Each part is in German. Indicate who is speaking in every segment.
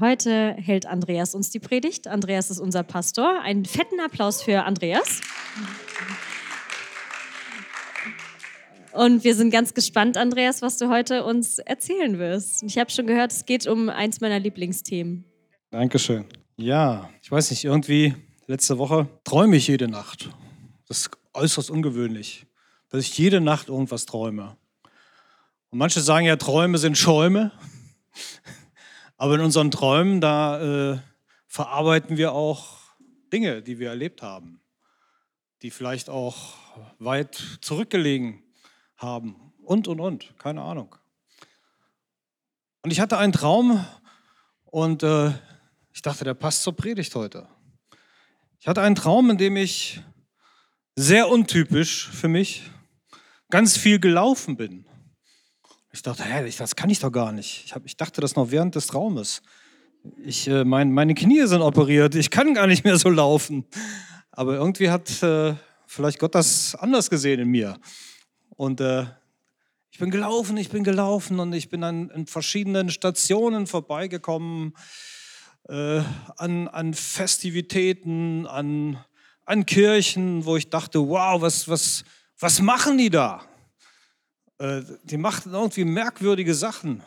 Speaker 1: Heute hält Andreas uns die Predigt. Andreas ist unser Pastor. Einen fetten Applaus für Andreas. Und wir sind ganz gespannt, Andreas, was du heute uns erzählen wirst. Ich habe schon gehört, es geht um eins meiner Lieblingsthemen.
Speaker 2: Dankeschön. Ja, ich weiß nicht, irgendwie letzte Woche träume ich jede Nacht. Das ist äußerst ungewöhnlich, dass ich jede Nacht irgendwas träume. Und manche sagen ja, Träume sind Schäume. Aber in unseren Träumen, da äh, verarbeiten wir auch Dinge, die wir erlebt haben, die vielleicht auch weit zurückgelegen haben und, und, und, keine Ahnung. Und ich hatte einen Traum und äh, ich dachte, der passt zur Predigt heute. Ich hatte einen Traum, in dem ich sehr untypisch für mich ganz viel gelaufen bin. Ich dachte, hä, das kann ich doch gar nicht. Ich, hab, ich dachte das noch während des Traumes. Ich, äh, mein, meine Knie sind operiert, ich kann gar nicht mehr so laufen. Aber irgendwie hat äh, vielleicht Gott das anders gesehen in mir. Und äh, ich bin gelaufen, ich bin gelaufen und ich bin an, an verschiedenen Stationen vorbeigekommen, äh, an, an Festivitäten, an, an Kirchen, wo ich dachte, wow, was, was, was machen die da? Äh, die machten irgendwie merkwürdige Sachen.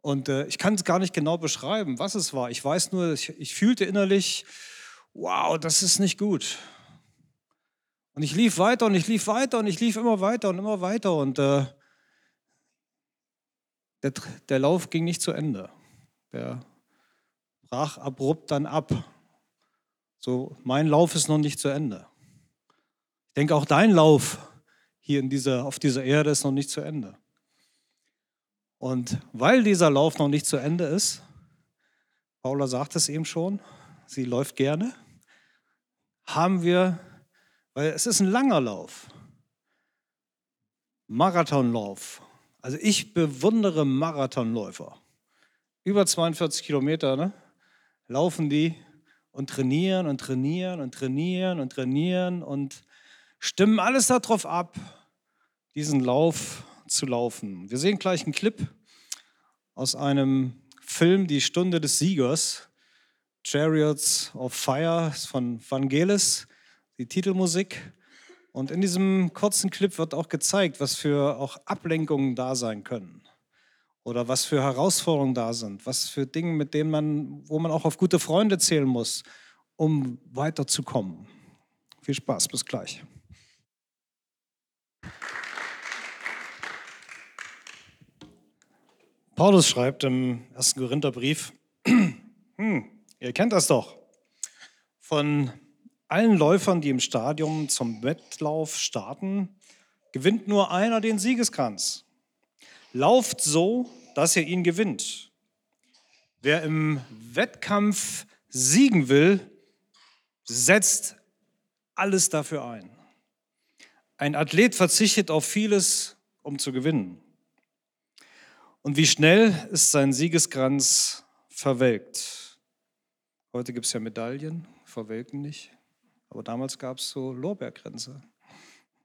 Speaker 2: Und äh, ich kann es gar nicht genau beschreiben, was es war. Ich weiß nur, ich, ich fühlte innerlich, wow, das ist nicht gut. Und ich lief weiter und ich lief weiter und ich lief immer weiter und immer weiter. Und äh, der, der Lauf ging nicht zu Ende. Der brach abrupt dann ab. So, mein Lauf ist noch nicht zu Ende. Ich denke, auch dein Lauf hier in dieser, auf dieser Erde ist noch nicht zu Ende. Und weil dieser Lauf noch nicht zu Ende ist, Paula sagt es eben schon, sie läuft gerne, haben wir, weil es ist ein langer Lauf, Marathonlauf. Also ich bewundere Marathonläufer. Über 42 Kilometer ne, laufen die und trainieren und trainieren und trainieren und trainieren und stimmen alles darauf ab, diesen Lauf zu laufen. Wir sehen gleich einen Clip aus einem Film Die Stunde des Siegers, Chariots of Fire von Vangelis, die Titelmusik. Und in diesem kurzen Clip wird auch gezeigt, was für auch Ablenkungen da sein können oder was für Herausforderungen da sind, was für Dinge, mit denen man, wo man auch auf gute Freunde zählen muss, um weiterzukommen. Viel Spaß, bis gleich. Paulus schreibt im 1. Korintherbrief, hm, ihr kennt das doch, von allen Läufern, die im Stadion zum Wettlauf starten, gewinnt nur einer den Siegeskranz. Lauft so, dass ihr ihn gewinnt. Wer im Wettkampf siegen will, setzt alles dafür ein. Ein Athlet verzichtet auf vieles, um zu gewinnen. Und wie schnell ist sein Siegeskranz verwelkt? Heute gibt es ja Medaillen, verwelken nicht. Aber damals gab es so Lorbeerkränze,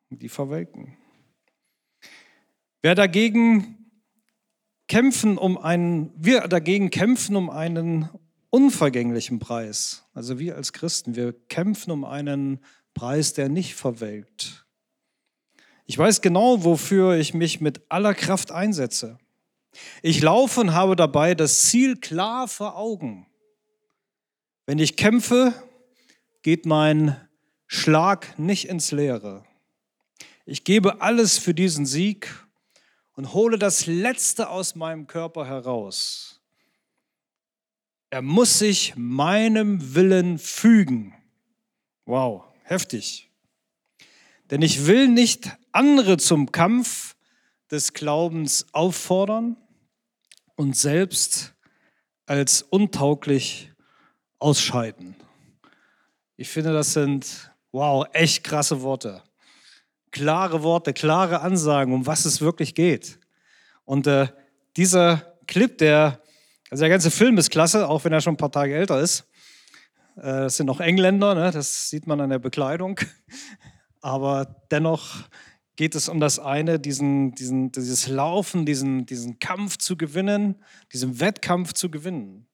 Speaker 2: die verwelken. Wer dagegen kämpfen um einen, wir dagegen kämpfen um einen unvergänglichen Preis. Also wir als Christen, wir kämpfen um einen Preis, der nicht verwelkt. Ich weiß genau, wofür ich mich mit aller Kraft einsetze. Ich laufe und habe dabei das Ziel klar vor Augen. Wenn ich kämpfe, geht mein Schlag nicht ins Leere. Ich gebe alles für diesen Sieg und hole das Letzte aus meinem Körper heraus. Er muss sich meinem Willen fügen. Wow, heftig. Denn ich will nicht andere zum Kampf des Glaubens auffordern und selbst als untauglich ausscheiden. Ich finde, das sind, wow, echt krasse Worte. Klare Worte, klare Ansagen, um was es wirklich geht. Und äh, dieser Clip, der, also der ganze Film ist klasse, auch wenn er schon ein paar Tage älter ist. Äh, das sind noch Engländer, ne? das sieht man an der Bekleidung. Aber dennoch geht es um das eine, diesen, diesen, dieses Laufen, diesen, diesen Kampf zu gewinnen, diesen Wettkampf zu gewinnen.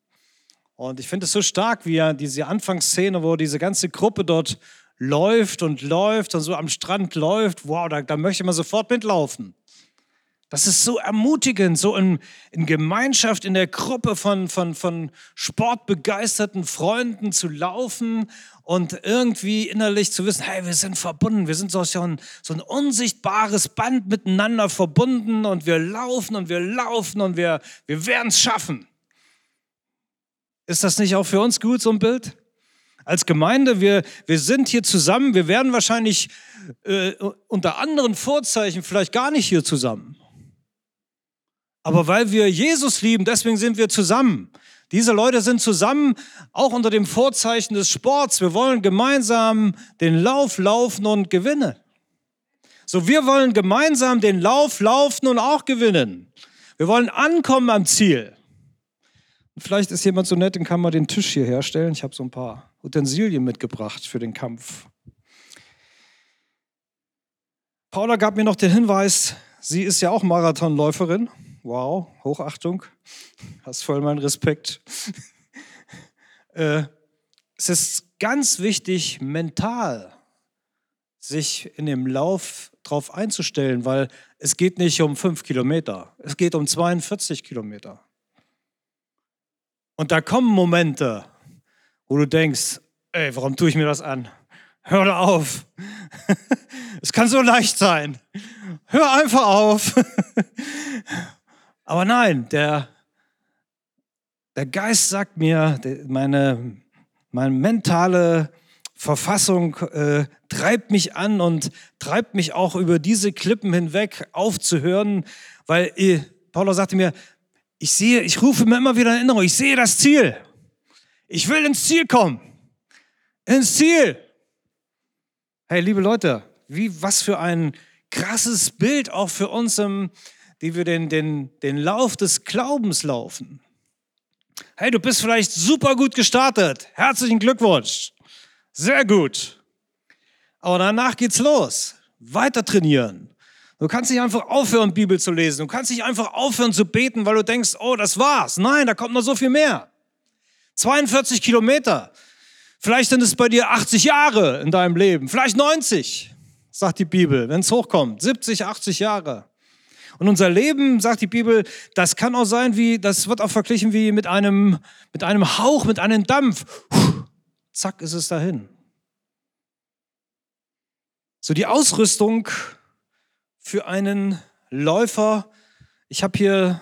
Speaker 2: Und ich finde es so stark, wie er diese Anfangsszene, wo diese ganze Gruppe dort läuft und läuft und so am Strand läuft. Wow, da, da möchte man sofort mitlaufen. Das ist so ermutigend, so in, in Gemeinschaft, in der Gruppe von, von, von sportbegeisterten Freunden zu laufen und irgendwie innerlich zu wissen, hey, wir sind verbunden, wir sind so ein, so ein unsichtbares Band miteinander verbunden und wir laufen und wir laufen und wir, wir werden es schaffen. Ist das nicht auch für uns gut, so ein Bild? Als Gemeinde, wir, wir sind hier zusammen, wir werden wahrscheinlich äh, unter anderen Vorzeichen vielleicht gar nicht hier zusammen. Aber weil wir Jesus lieben, deswegen sind wir zusammen. Diese Leute sind zusammen, auch unter dem Vorzeichen des Sports. Wir wollen gemeinsam den Lauf laufen und gewinnen. So, wir wollen gemeinsam den Lauf laufen und auch gewinnen. Wir wollen ankommen am Ziel. vielleicht ist jemand so nett, den kann man den Tisch hier herstellen. Ich habe so ein paar Utensilien mitgebracht für den Kampf. Paula gab mir noch den Hinweis, sie ist ja auch Marathonläuferin. Wow, Hochachtung. Hast voll meinen Respekt. äh, es ist ganz wichtig, mental sich in dem Lauf darauf einzustellen, weil es geht nicht um fünf Kilometer, es geht um 42 Kilometer. Und da kommen Momente, wo du denkst, ey, warum tue ich mir das an? Hör auf. es kann so leicht sein. Hör einfach auf. Aber nein, der, der Geist sagt mir, meine, meine mentale Verfassung äh, treibt mich an und treibt mich auch über diese Klippen hinweg aufzuhören, weil äh, Paulus sagte mir, ich sehe, ich rufe mir immer wieder in Erinnerung, ich sehe das Ziel. Ich will ins Ziel kommen. Ins Ziel. Hey, liebe Leute, wie, was für ein krasses Bild auch für uns im, die wir den, den, den Lauf des Glaubens laufen. Hey, du bist vielleicht super gut gestartet. Herzlichen Glückwunsch. Sehr gut. Aber danach geht's los. Weiter trainieren. Du kannst nicht einfach aufhören, Bibel zu lesen. Du kannst nicht einfach aufhören zu beten, weil du denkst, oh, das war's. Nein, da kommt noch so viel mehr. 42 Kilometer. Vielleicht sind es bei dir 80 Jahre in deinem Leben. Vielleicht 90, sagt die Bibel, wenn es hochkommt. 70, 80 Jahre. Und unser Leben, sagt die Bibel, das kann auch sein wie, das wird auch verglichen wie mit einem, mit einem Hauch, mit einem Dampf. Puh, zack, ist es dahin. So die Ausrüstung für einen Läufer. Ich habe hier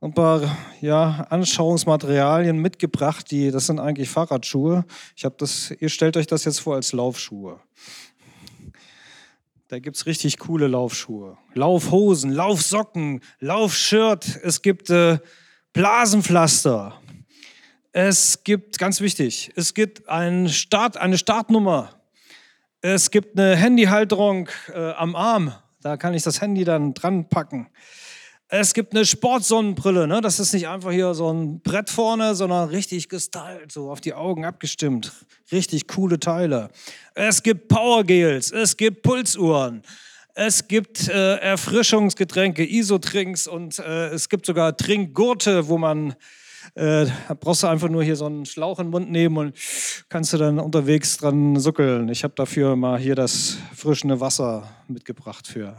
Speaker 2: ein paar ja, Anschauungsmaterialien mitgebracht, die, das sind eigentlich Fahrradschuhe. Ich habe das, ihr stellt euch das jetzt vor als Laufschuhe. Da gibt es richtig coole Laufschuhe. Laufhosen, Laufsocken, Laufshirt. Es gibt äh, Blasenpflaster. Es gibt, ganz wichtig, es gibt ein Start, eine Startnummer. Es gibt eine Handyhalterung äh, am Arm. Da kann ich das Handy dann dran packen. Es gibt eine Sportsonnenbrille, ne? das ist nicht einfach hier so ein Brett vorne, sondern richtig gestylt, so auf die Augen abgestimmt. Richtig coole Teile. Es gibt Powergels, es gibt Pulsuhren, es gibt äh, Erfrischungsgetränke, Isotrinks und äh, es gibt sogar Trinkgurte, wo man äh, brauchst du einfach nur hier so einen Schlauch in den Mund nehmen und kannst du dann unterwegs dran suckeln. Ich habe dafür mal hier das frischende Wasser mitgebracht für.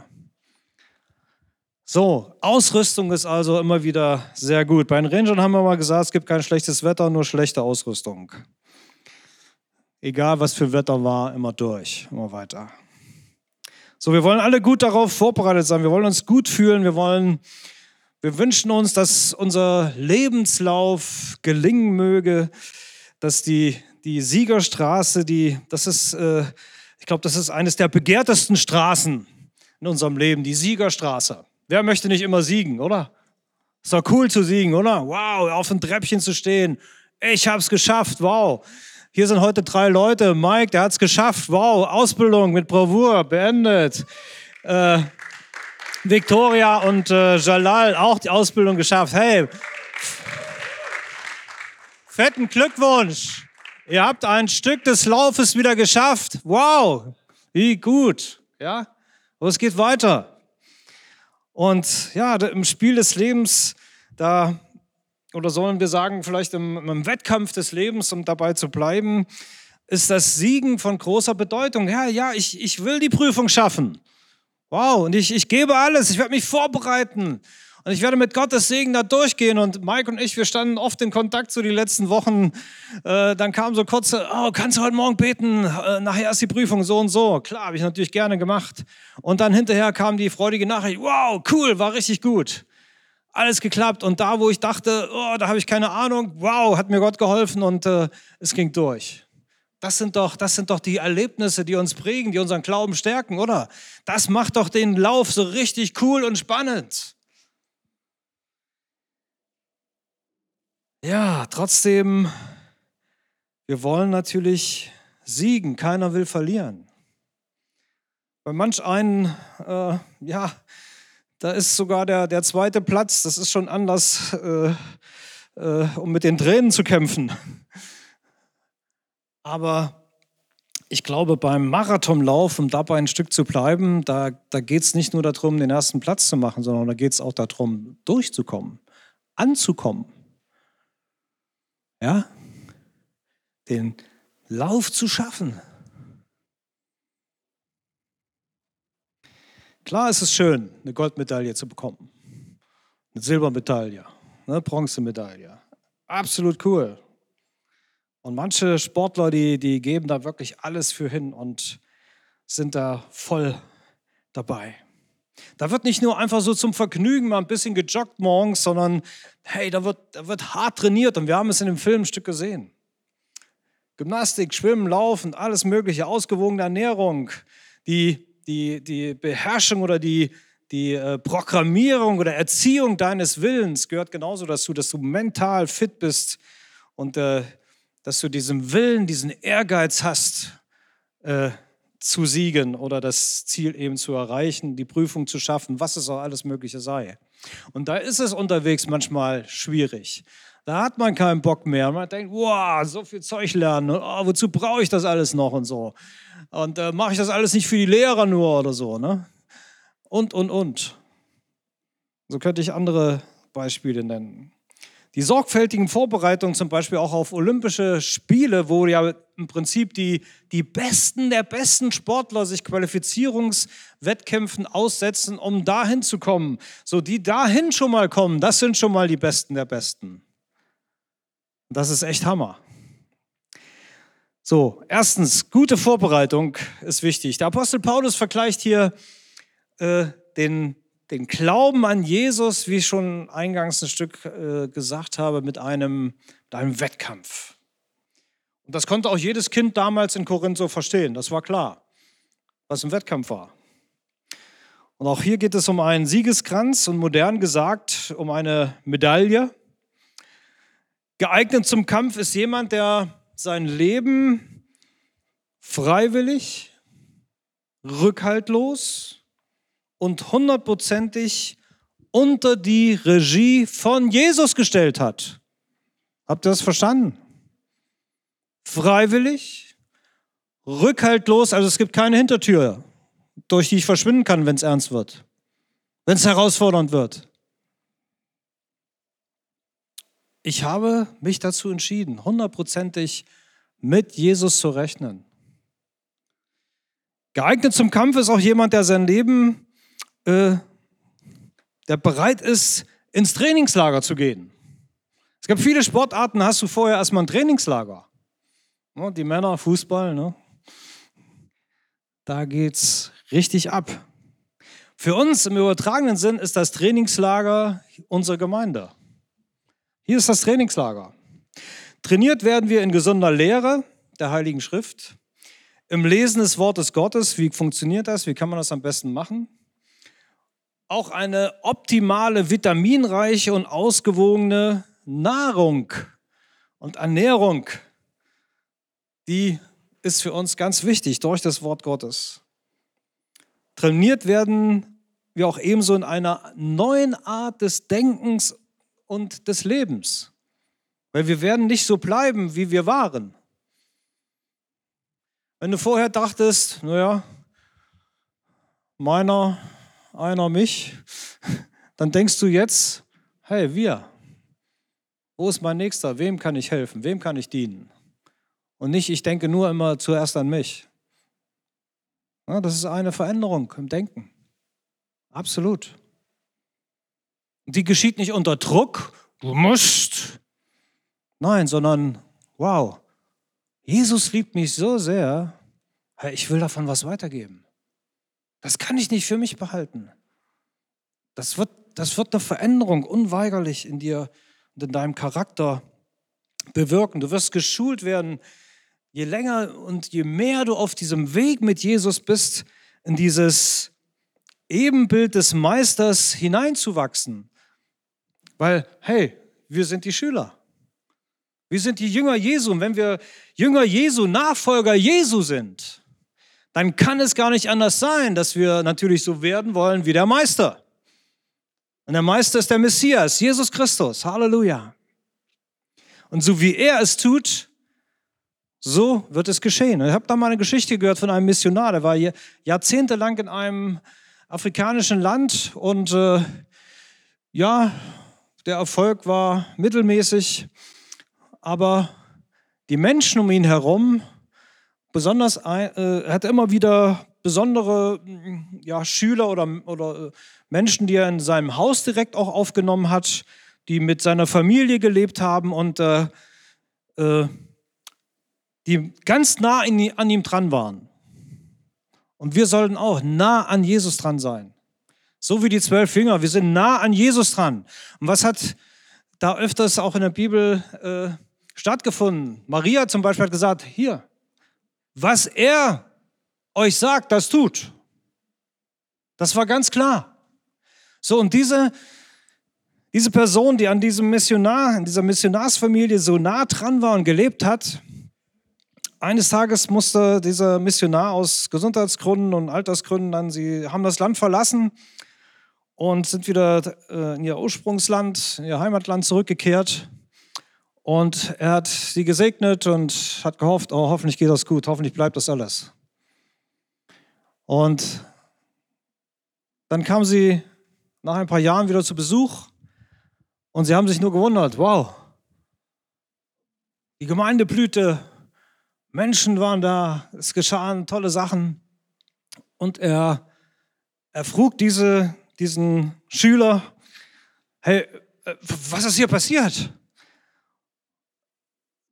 Speaker 2: So, Ausrüstung ist also immer wieder sehr gut. Bei den Rangern haben wir mal gesagt, es gibt kein schlechtes Wetter, nur schlechte Ausrüstung. Egal was für Wetter war, immer durch, immer weiter. So, wir wollen alle gut darauf vorbereitet sein. Wir wollen uns gut fühlen. Wir wollen, wir wünschen uns, dass unser Lebenslauf gelingen möge, dass die, die Siegerstraße, die, das ist, äh, ich glaube, das ist eines der begehrtesten Straßen in unserem Leben, die Siegerstraße. Wer möchte nicht immer siegen, oder? Ist doch cool zu siegen, oder? Wow, auf dem Treppchen zu stehen. Ich hab's geschafft, wow. Hier sind heute drei Leute. Mike, der hat's geschafft. Wow, Ausbildung mit Bravour beendet. Äh, Victoria und äh, Jalal auch die Ausbildung geschafft. Hey, fetten Glückwunsch. Ihr habt ein Stück des Laufes wieder geschafft. Wow, wie gut. Ja, aber es geht weiter. Und ja, im Spiel des Lebens, da oder sollen wir sagen, vielleicht im, im Wettkampf des Lebens, um dabei zu bleiben, ist das Siegen von großer Bedeutung. Ja, ja, ich, ich will die Prüfung schaffen. Wow, und ich, ich gebe alles, ich werde mich vorbereiten. Und ich werde mit Gottes Segen da durchgehen. Und Mike und ich, wir standen oft in Kontakt so die letzten Wochen. Äh, dann kam so kurze, oh, kannst du heute Morgen beten? Äh, nachher ist die Prüfung so und so. Klar, habe ich natürlich gerne gemacht. Und dann hinterher kam die freudige Nachricht, wow, cool, war richtig gut. Alles geklappt. Und da, wo ich dachte, oh, da habe ich keine Ahnung, wow, hat mir Gott geholfen und äh, es ging durch. Das sind, doch, das sind doch die Erlebnisse, die uns prägen, die unseren Glauben stärken, oder? Das macht doch den Lauf so richtig cool und spannend. Ja, trotzdem, wir wollen natürlich siegen. Keiner will verlieren. Bei manch einen, äh, ja, da ist sogar der, der zweite Platz, das ist schon anders, äh, äh, um mit den Tränen zu kämpfen. Aber ich glaube, beim Marathonlauf, um dabei ein Stück zu bleiben, da, da geht es nicht nur darum, den ersten Platz zu machen, sondern da geht es auch darum, durchzukommen, anzukommen ja, den Lauf zu schaffen. Klar ist es schön, eine Goldmedaille zu bekommen, eine Silbermedaille, eine Bronzemedaille. Absolut cool. Und manche Sportler, die, die geben da wirklich alles für hin und sind da voll dabei. Da wird nicht nur einfach so zum Vergnügen mal ein bisschen gejoggt morgens, sondern hey, da wird, da wird hart trainiert und wir haben es in dem Film ein Stück gesehen. Gymnastik, Schwimmen, Laufen, alles Mögliche, ausgewogene Ernährung, die, die, die Beherrschung oder die, die äh, Programmierung oder Erziehung deines Willens gehört genauso dazu, dass du mental fit bist und äh, dass du diesen Willen, diesen Ehrgeiz hast, äh, zu siegen oder das Ziel eben zu erreichen, die Prüfung zu schaffen, was es auch alles Mögliche sei. Und da ist es unterwegs manchmal schwierig. Da hat man keinen Bock mehr. Man denkt, wow, so viel Zeug lernen. Oh, wozu brauche ich das alles noch und so? Und äh, mache ich das alles nicht für die Lehrer nur oder so, ne? Und, und, und. So könnte ich andere Beispiele nennen. Die sorgfältigen Vorbereitungen zum Beispiel auch auf Olympische Spiele, wo ja im Prinzip die, die Besten der besten Sportler sich Qualifizierungswettkämpfen aussetzen, um dahin zu kommen. So, die dahin schon mal kommen, das sind schon mal die Besten der Besten. Das ist echt Hammer. So, erstens, gute Vorbereitung ist wichtig. Der Apostel Paulus vergleicht hier äh, den den Glauben an Jesus, wie ich schon eingangs ein Stück äh, gesagt habe, mit einem, mit einem Wettkampf. Und das konnte auch jedes Kind damals in Korinth so verstehen, das war klar, was ein Wettkampf war. Und auch hier geht es um einen Siegeskranz und modern gesagt um eine Medaille. Geeignet zum Kampf ist jemand, der sein Leben freiwillig, rückhaltlos, und hundertprozentig unter die Regie von Jesus gestellt hat. Habt ihr das verstanden? Freiwillig, rückhaltlos, also es gibt keine Hintertür, durch die ich verschwinden kann, wenn es ernst wird, wenn es herausfordernd wird. Ich habe mich dazu entschieden, hundertprozentig mit Jesus zu rechnen. Geeignet zum Kampf ist auch jemand, der sein Leben äh, der bereit ist, ins Trainingslager zu gehen. Es gibt viele Sportarten, hast du vorher erstmal ein Trainingslager. Die Männer, Fußball, ne? da geht's richtig ab. Für uns im übertragenen Sinn ist das Trainingslager unsere Gemeinde. Hier ist das Trainingslager. Trainiert werden wir in gesunder Lehre der Heiligen Schrift, im Lesen des Wortes Gottes. Wie funktioniert das? Wie kann man das am besten machen? Auch eine optimale, vitaminreiche und ausgewogene Nahrung und Ernährung, die ist für uns ganz wichtig durch das Wort Gottes. Trainiert werden wir auch ebenso in einer neuen Art des Denkens und des Lebens, weil wir werden nicht so bleiben, wie wir waren. Wenn du vorher dachtest, naja, meiner einer mich, dann denkst du jetzt, hey, wir. Wo ist mein Nächster? Wem kann ich helfen? Wem kann ich dienen? Und nicht, ich denke nur immer zuerst an mich. Ja, das ist eine Veränderung im Denken. Absolut. Die geschieht nicht unter Druck, du musst. Nein, sondern, wow, Jesus liebt mich so sehr, ich will davon was weitergeben. Das kann ich nicht für mich behalten. Das wird, das wird eine Veränderung unweigerlich in dir und in deinem Charakter bewirken. Du wirst geschult werden, je länger und je mehr du auf diesem Weg mit Jesus bist, in dieses Ebenbild des Meisters hineinzuwachsen. Weil, hey, wir sind die Schüler. Wir sind die Jünger Jesu. Und wenn wir Jünger Jesu, Nachfolger Jesu sind, dann kann es gar nicht anders sein, dass wir natürlich so werden wollen wie der Meister. Und der Meister ist der Messias, Jesus Christus. Halleluja. Und so wie er es tut, so wird es geschehen. Ich habe da mal eine Geschichte gehört von einem Missionar, der war jahrzehntelang in einem afrikanischen Land und äh, ja, der Erfolg war mittelmäßig, aber die Menschen um ihn herum, besonders, äh, er hat immer wieder besondere ja, Schüler oder, oder äh, Menschen, die er in seinem Haus direkt auch aufgenommen hat, die mit seiner Familie gelebt haben und äh, äh, die ganz nah in, an ihm dran waren. Und wir sollten auch nah an Jesus dran sein. So wie die zwölf Jünger. Wir sind nah an Jesus dran. Und was hat da öfters auch in der Bibel äh, stattgefunden? Maria zum Beispiel hat gesagt, hier, was er euch sagt, das tut. Das war ganz klar. So, und diese, diese Person, die an diesem Missionar, in dieser Missionarsfamilie so nah dran war und gelebt hat, eines Tages musste dieser Missionar aus Gesundheitsgründen und Altersgründen dann, sie haben das Land verlassen und sind wieder äh, in ihr Ursprungsland, in ihr Heimatland zurückgekehrt. Und er hat sie gesegnet und hat gehofft, oh, hoffentlich geht das gut, hoffentlich bleibt das alles. Und dann kam sie nach ein paar Jahren wieder zu Besuch und sie haben sich nur gewundert, wow, die Gemeinde blühte, Menschen waren da, es geschahen tolle Sachen. Und er, er frug diese, diesen Schüler, hey, äh, was ist hier passiert?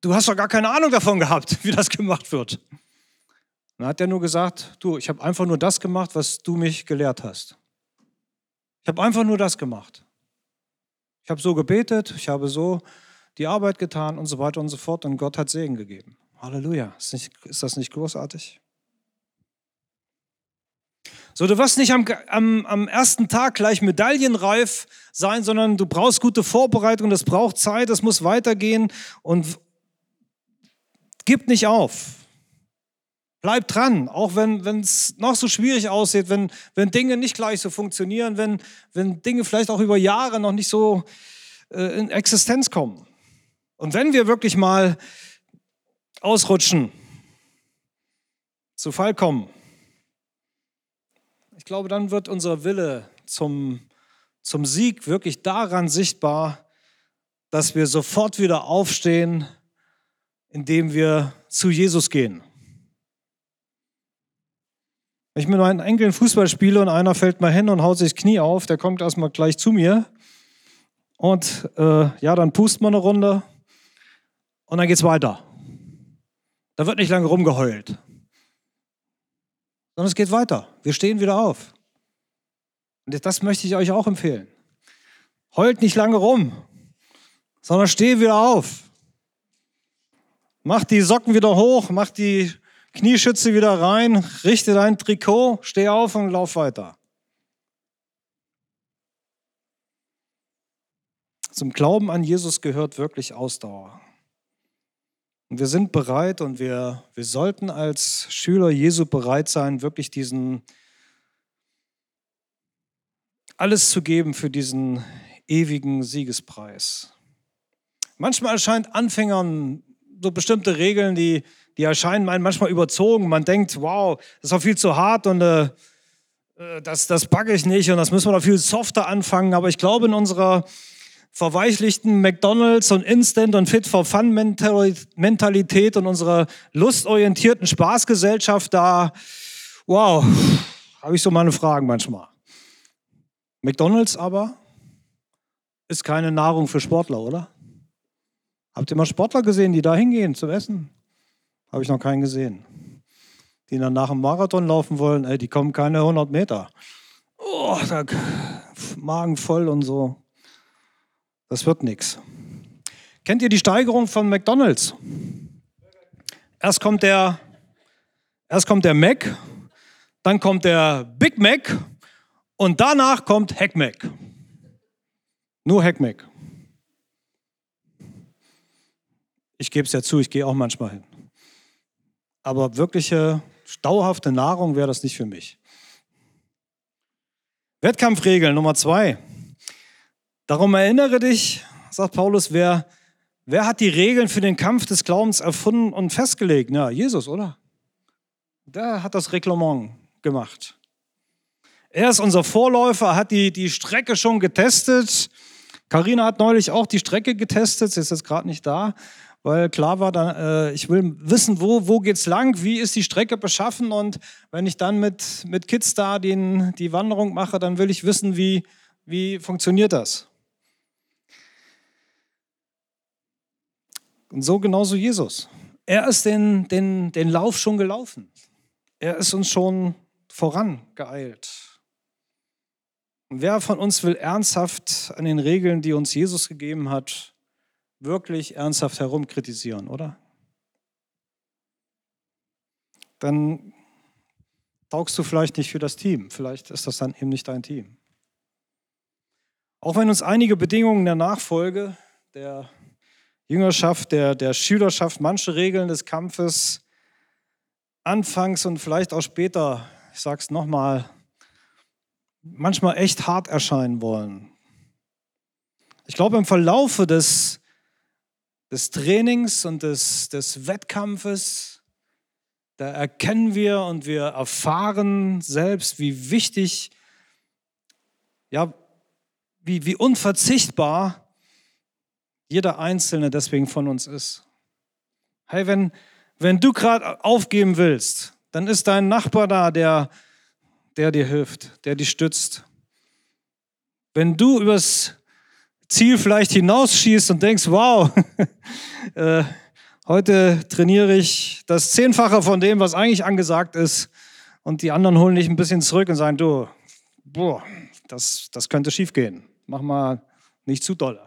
Speaker 2: Du hast doch gar keine Ahnung davon gehabt, wie das gemacht wird. Dann hat er nur gesagt, du, ich habe einfach nur das gemacht, was du mich gelehrt hast. Ich habe einfach nur das gemacht. Ich habe so gebetet, ich habe so die Arbeit getan und so weiter und so fort und Gott hat Segen gegeben. Halleluja. Ist, nicht, ist das nicht großartig? So, du wirst nicht am, am, am ersten Tag gleich medaillenreif sein, sondern du brauchst gute Vorbereitung, das braucht Zeit, das muss weitergehen und gib nicht auf. Bleib dran, auch wenn es noch so schwierig aussieht, wenn, wenn Dinge nicht gleich so funktionieren, wenn, wenn Dinge vielleicht auch über Jahre noch nicht so äh, in Existenz kommen. Und wenn wir wirklich mal ausrutschen, zu Fall kommen. Ich glaube, dann wird unser Wille zum, zum Sieg wirklich daran sichtbar, dass wir sofort wieder aufstehen, indem wir zu Jesus gehen. Wenn ich mit meinen Enkeln Fußball spiele und einer fällt mal hin und haut sich das Knie auf, der kommt erstmal gleich zu mir. Und äh, ja, dann pust man eine Runde und dann geht es weiter. Da wird nicht lange rumgeheult, sondern es geht weiter. Wir stehen wieder auf. Und das möchte ich euch auch empfehlen. Heult nicht lange rum, sondern steh wieder auf. Mach die Socken wieder hoch, mach die Knieschütze wieder rein, richte dein Trikot, steh auf und lauf weiter. Zum Glauben an Jesus gehört wirklich Ausdauer. Und wir sind bereit und wir, wir sollten als Schüler Jesu bereit sein, wirklich diesen alles zu geben für diesen ewigen Siegespreis. Manchmal erscheint Anfängern so bestimmte Regeln, die, die erscheinen manchmal überzogen. Man denkt, wow, das ist doch viel zu hart und äh, äh das, das backe ich nicht und das müssen wir doch viel softer anfangen. Aber ich glaube, in unserer verweichlichten McDonalds und Instant und Fit for Fun Mentalität und unserer lustorientierten Spaßgesellschaft da, wow, habe ich so meine Fragen manchmal. McDonalds aber ist keine Nahrung für Sportler, oder? Habt ihr mal Sportler gesehen, die da hingehen zum Essen? Habe ich noch keinen gesehen. Die dann nach dem Marathon laufen wollen, ey, die kommen keine 100 Meter. Oh, da, Magen voll und so. Das wird nichts. Kennt ihr die Steigerung von McDonald's? Erst kommt der, erst kommt der Mac, dann kommt der Big Mac und danach kommt Hack Mac. Nur Hack Mac. Ich gebe es ja zu, ich gehe auch manchmal hin. Aber wirkliche, dauerhafte Nahrung wäre das nicht für mich. Wettkampfregel Nummer zwei. Darum erinnere dich, sagt Paulus, wer, wer hat die Regeln für den Kampf des Glaubens erfunden und festgelegt? Ja, Jesus, oder? Der hat das Reglement gemacht. Er ist unser Vorläufer, hat die, die Strecke schon getestet. Karina hat neulich auch die Strecke getestet, sie ist jetzt gerade nicht da weil klar war, dann, äh, ich will wissen, wo, wo es lang, wie ist die Strecke beschaffen und wenn ich dann mit, mit Kids da den, die Wanderung mache, dann will ich wissen, wie, wie funktioniert das. Und so genauso Jesus. Er ist den, den, den Lauf schon gelaufen. Er ist uns schon vorangeeilt. Und wer von uns will ernsthaft an den Regeln, die uns Jesus gegeben hat, wirklich ernsthaft herumkritisieren, oder? Dann taugst du vielleicht nicht für das Team. Vielleicht ist das dann eben nicht dein Team. Auch wenn uns einige Bedingungen der Nachfolge, der Jüngerschaft, der, der Schülerschaft, manche Regeln des Kampfes anfangs und vielleicht auch später, ich sage es nochmal, manchmal echt hart erscheinen wollen. Ich glaube, im Verlaufe des des Trainings und des, des Wettkampfes, da erkennen wir und wir erfahren selbst, wie wichtig, ja, wie, wie unverzichtbar jeder Einzelne deswegen von uns ist. Hey, wenn, wenn du gerade aufgeben willst, dann ist dein Nachbar da, der, der dir hilft, der dich stützt. Wenn du übers Ziel vielleicht hinausschießt und denkst, wow, äh, heute trainiere ich das Zehnfache von dem, was eigentlich angesagt ist. Und die anderen holen dich ein bisschen zurück und sagen, du, boah, das, das könnte schiefgehen. Mach mal nicht zu doll.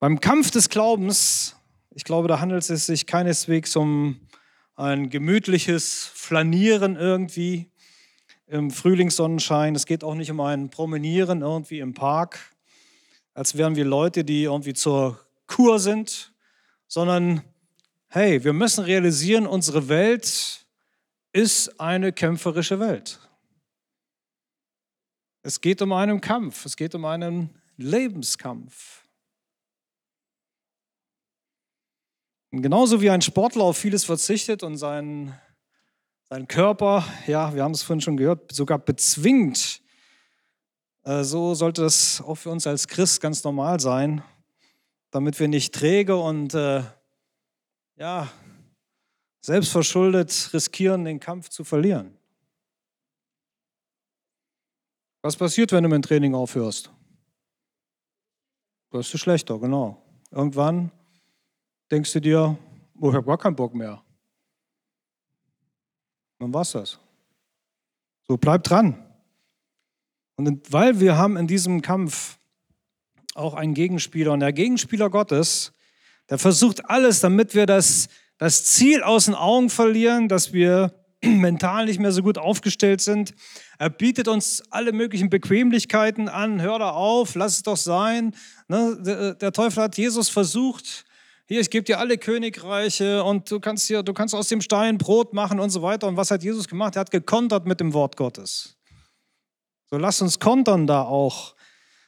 Speaker 2: Beim Kampf des Glaubens, ich glaube, da handelt es sich keineswegs um ein gemütliches Flanieren irgendwie, im Frühlingssonnenschein. Es geht auch nicht um ein Promenieren irgendwie im Park, als wären wir Leute, die irgendwie zur Kur sind, sondern hey, wir müssen realisieren, unsere Welt ist eine kämpferische Welt. Es geht um einen Kampf, es geht um einen Lebenskampf. Und genauso wie ein Sportler auf vieles verzichtet und seinen sein Körper, ja, wir haben es vorhin schon gehört, sogar bezwingt. Äh, so sollte das auch für uns als Christ ganz normal sein, damit wir nicht träge und äh, ja, selbstverschuldet riskieren, den Kampf zu verlieren. Was passiert, wenn du mit dem Training aufhörst? Wirst du schlechter, genau. Irgendwann denkst du dir, oh, ich habe gar keinen Bock mehr. Dann war es das. So, bleib dran. Und weil wir haben in diesem Kampf auch einen Gegenspieler und der Gegenspieler Gottes, der versucht alles, damit wir das, das Ziel aus den Augen verlieren, dass wir mental nicht mehr so gut aufgestellt sind. Er bietet uns alle möglichen Bequemlichkeiten an. Hör da auf, lass es doch sein. Ne? Der Teufel hat Jesus versucht, hier, ich gebe dir alle Königreiche und du kannst, hier, du kannst aus dem Stein Brot machen und so weiter. Und was hat Jesus gemacht? Er hat gekontert mit dem Wort Gottes. So lass uns kontern da auch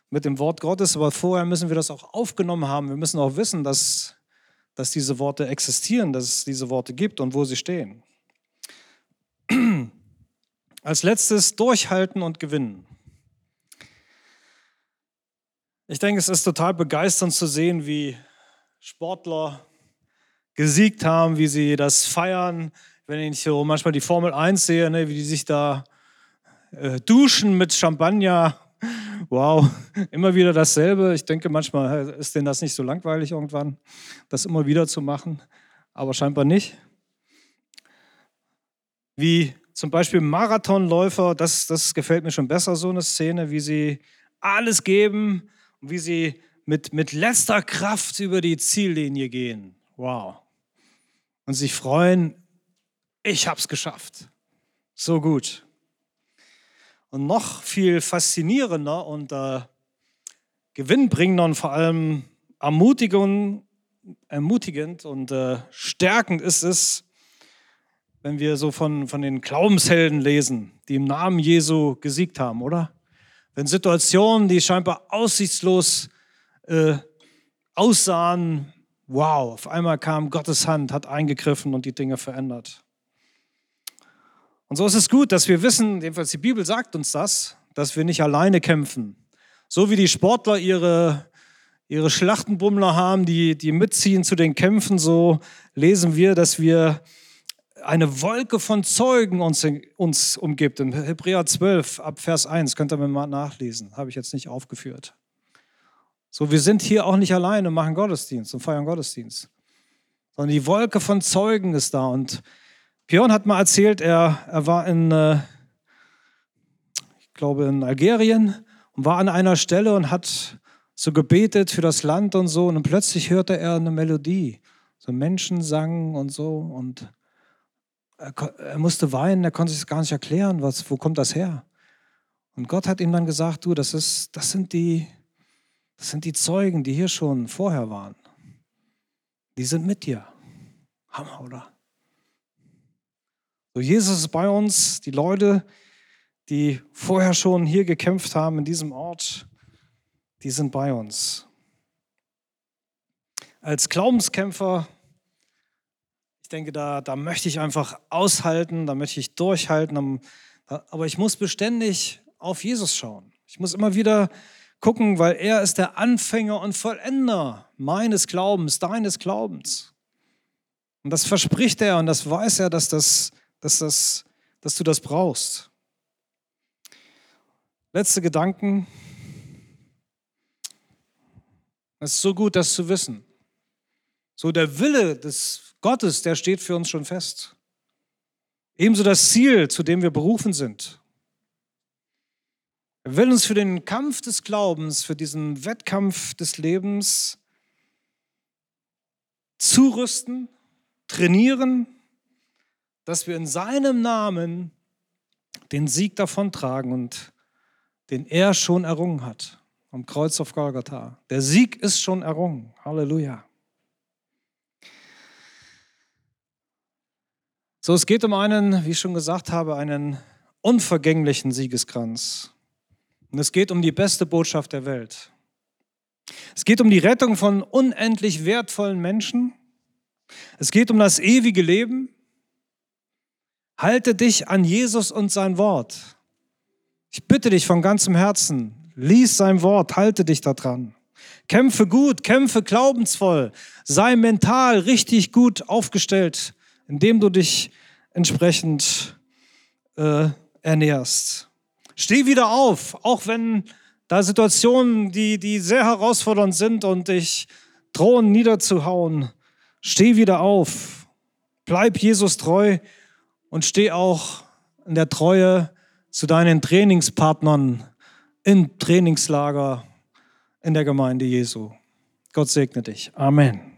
Speaker 2: mit dem Wort Gottes, aber vorher müssen wir das auch aufgenommen haben. Wir müssen auch wissen, dass, dass diese Worte existieren, dass es diese Worte gibt und wo sie stehen. Als letztes durchhalten und gewinnen. Ich denke, es ist total begeisternd zu sehen, wie Sportler gesiegt haben, wie sie das feiern. Wenn ich so manchmal die Formel 1 sehe, ne, wie die sich da äh, duschen mit Champagner. Wow, immer wieder dasselbe. Ich denke, manchmal ist denen das nicht so langweilig irgendwann, das immer wieder zu machen, aber scheinbar nicht. Wie zum Beispiel Marathonläufer, das, das gefällt mir schon besser, so eine Szene, wie sie alles geben und wie sie mit, mit letzter Kraft über die Ziellinie gehen. Wow. Und sich freuen, ich hab's geschafft. So gut. Und noch viel faszinierender und äh, gewinnbringender und vor allem ermutigend, ermutigend und äh, stärkend ist es, wenn wir so von, von den Glaubenshelden lesen, die im Namen Jesu gesiegt haben, oder? Wenn Situationen, die scheinbar aussichtslos äh, aussahen, wow, auf einmal kam Gottes Hand, hat eingegriffen und die Dinge verändert. Und so ist es gut, dass wir wissen, jedenfalls die Bibel sagt uns das, dass wir nicht alleine kämpfen. So wie die Sportler ihre, ihre Schlachtenbummler haben, die, die mitziehen zu den Kämpfen, so lesen wir, dass wir eine Wolke von Zeugen uns, uns umgibt. In Hebräer 12 ab Vers 1 könnt ihr mir mal nachlesen, habe ich jetzt nicht aufgeführt. So, wir sind hier auch nicht alleine und machen Gottesdienst und feiern Gottesdienst, sondern die Wolke von Zeugen ist da. Und Björn hat mal erzählt, er, er war in, äh, ich glaube, in Algerien und war an einer Stelle und hat so gebetet für das Land und so. Und plötzlich hörte er eine Melodie. So Menschen sangen und so. Und er, er musste weinen, er konnte sich gar nicht erklären, was, wo kommt das her? Und Gott hat ihm dann gesagt, du, das, ist, das, sind die, das sind die Zeugen, die hier schon vorher waren. Die sind mit dir. Hammer, oder? So, Jesus ist bei uns, die Leute, die vorher schon hier gekämpft haben in diesem Ort, die sind bei uns. Als Glaubenskämpfer ich denke, da, da möchte ich einfach aushalten, da möchte ich durchhalten. Aber ich muss beständig auf Jesus schauen. Ich muss immer wieder gucken, weil er ist der Anfänger und Vollender meines Glaubens, deines Glaubens. Und das verspricht er und das weiß er, dass, das, dass, das, dass du das brauchst. Letzte Gedanken. Es ist so gut, das zu wissen. So der Wille des Gottes, der steht für uns schon fest. Ebenso das Ziel, zu dem wir berufen sind. Er will uns für den Kampf des Glaubens, für diesen Wettkampf des Lebens zurüsten, trainieren, dass wir in seinem Namen den Sieg davontragen und den er schon errungen hat am Kreuz auf Golgatha. Der Sieg ist schon errungen. Halleluja. So, es geht um einen, wie ich schon gesagt habe, einen unvergänglichen Siegeskranz. Und es geht um die beste Botschaft der Welt. Es geht um die Rettung von unendlich wertvollen Menschen. Es geht um das ewige Leben. Halte dich an Jesus und sein Wort. Ich bitte dich von ganzem Herzen, lies sein Wort, halte dich daran. Kämpfe gut, kämpfe glaubensvoll, sei mental richtig gut aufgestellt indem du dich entsprechend äh, ernährst. Steh wieder auf, auch wenn da Situationen, die, die sehr herausfordernd sind und dich drohen niederzuhauen. Steh wieder auf, bleib Jesus treu und steh auch in der Treue zu deinen Trainingspartnern im Trainingslager in der Gemeinde Jesu. Gott segne dich. Amen.